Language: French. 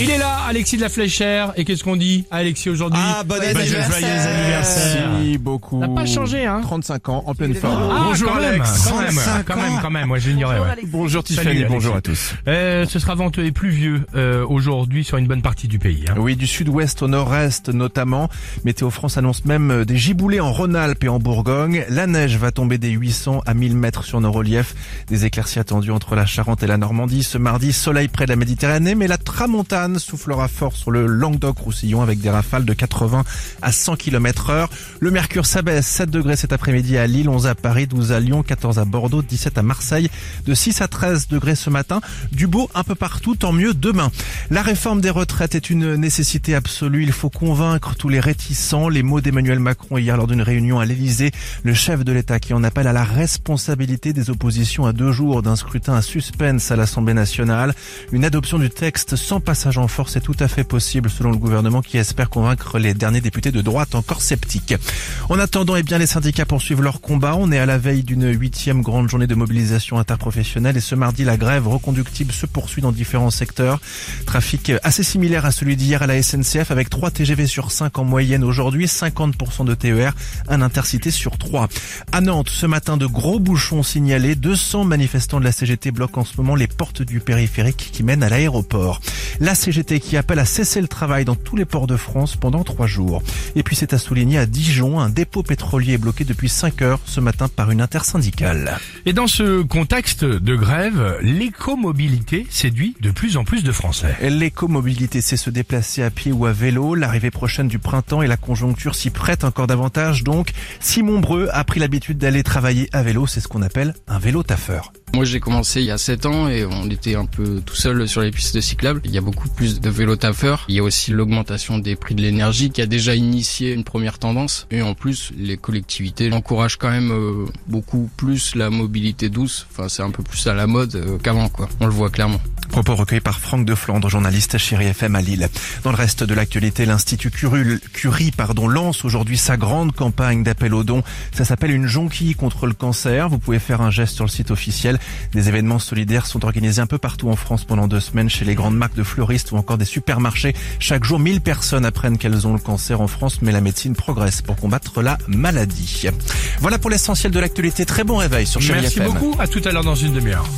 Il est là, Alexis de la Fléchère. Et qu'est-ce qu'on dit à Alexis aujourd'hui Ah, bon Bah, anniversaire. Joyeux anniversaire Merci beaucoup. Ça n'a pas changé, hein 35 ans, en pleine forme. Ah, bonjour quand même, Alex. quand même, 35 quand même, quand même, moi j'ignorais. ouais. Bonjour Tiffany, Salut, bonjour à tous. Euh, ce sera venteux et pluvieux euh, aujourd'hui sur une bonne partie du pays. Hein. Oui, du sud-ouest au nord-est notamment. Météo France annonce même euh, des giboulées en Rhône-Alpes et en Bourgogne. La neige va tomber des 800 à 1000 mètres sur nos reliefs. Des éclaircies attendues entre la Charente et la Normandie. Ce mardi, soleil près de la Méditerranée, mais la tramontane soufflera fort sur le Languedoc-Roussillon avec des rafales de 80 à 100 km heure. Le mercure s'abaisse 7 degrés cet après-midi à Lille, 11 à Paris, 12 à Lyon, 14 à Bordeaux, 17 à Marseille, de 6 à 13 degrés ce matin. Du beau un peu partout, tant mieux demain. La réforme des retraites est une nécessité absolue. Il faut convaincre tous les réticents. Les mots d'Emmanuel Macron hier lors d'une réunion à l'Elysée. Le chef de l'État qui en appelle à la responsabilité des oppositions à deux jours d'un scrutin à suspense à l'Assemblée nationale. Une adoption du texte sans passage en force est tout à fait possible selon le gouvernement qui espère convaincre les derniers députés de droite encore sceptiques. En attendant, eh bien, les syndicats poursuivent leur combat. On est à la veille d'une huitième grande journée de mobilisation interprofessionnelle et ce mardi, la grève reconductible se poursuit dans différents secteurs. Trafic assez similaire à celui d'hier à la SNCF avec 3 TGV sur 5 en moyenne aujourd'hui, 50% de TER, un intercité sur 3. À Nantes, ce matin, de gros bouchons signalés. 200 manifestants de la CGT bloquent en ce moment les portes du périphérique qui mènent à l'aéroport. La CGT qui appelle à cesser le travail dans tous les ports de France pendant trois jours. Et puis c'est à souligner à Dijon, un dépôt pétrolier est bloqué depuis 5 heures ce matin par une intersyndicale. Et dans ce contexte de grève, l'écomobilité séduit de plus en plus de Français. L'écomobilité, c'est se déplacer à pied ou à vélo. L'arrivée prochaine du printemps et la conjoncture s'y prêtent encore davantage. Donc, Simon Breu a pris l'habitude d'aller travailler à vélo. C'est ce qu'on appelle un vélo taffeur. Moi j'ai commencé il y a 7 ans et on était un peu tout seul sur les pistes cyclables. Il y a beaucoup plus de vélos taffeurs. Il y a aussi l'augmentation des prix de l'énergie qui a déjà initié une première tendance. Et en plus les collectivités encouragent quand même euh, beaucoup plus la mobilité douce. Enfin c'est un peu plus à la mode euh, qu'avant quoi. On le voit clairement. Propos recueillis par Franck de Flandre, journaliste chez FM à Lille. Dans le reste de l'actualité, l'Institut Curie, pardon, lance aujourd'hui sa grande campagne d'appel aux dons. Ça s'appelle une jonquille contre le cancer. Vous pouvez faire un geste sur le site officiel. Des événements solidaires sont organisés un peu partout en France pendant deux semaines chez les grandes marques de fleuristes ou encore des supermarchés. Chaque jour, 1000 personnes apprennent qu'elles ont le cancer en France, mais la médecine progresse pour combattre la maladie. Voilà pour l'essentiel de l'actualité. Très bon réveil sur Chérie Merci FM. beaucoup, à tout à l'heure dans une demi-heure.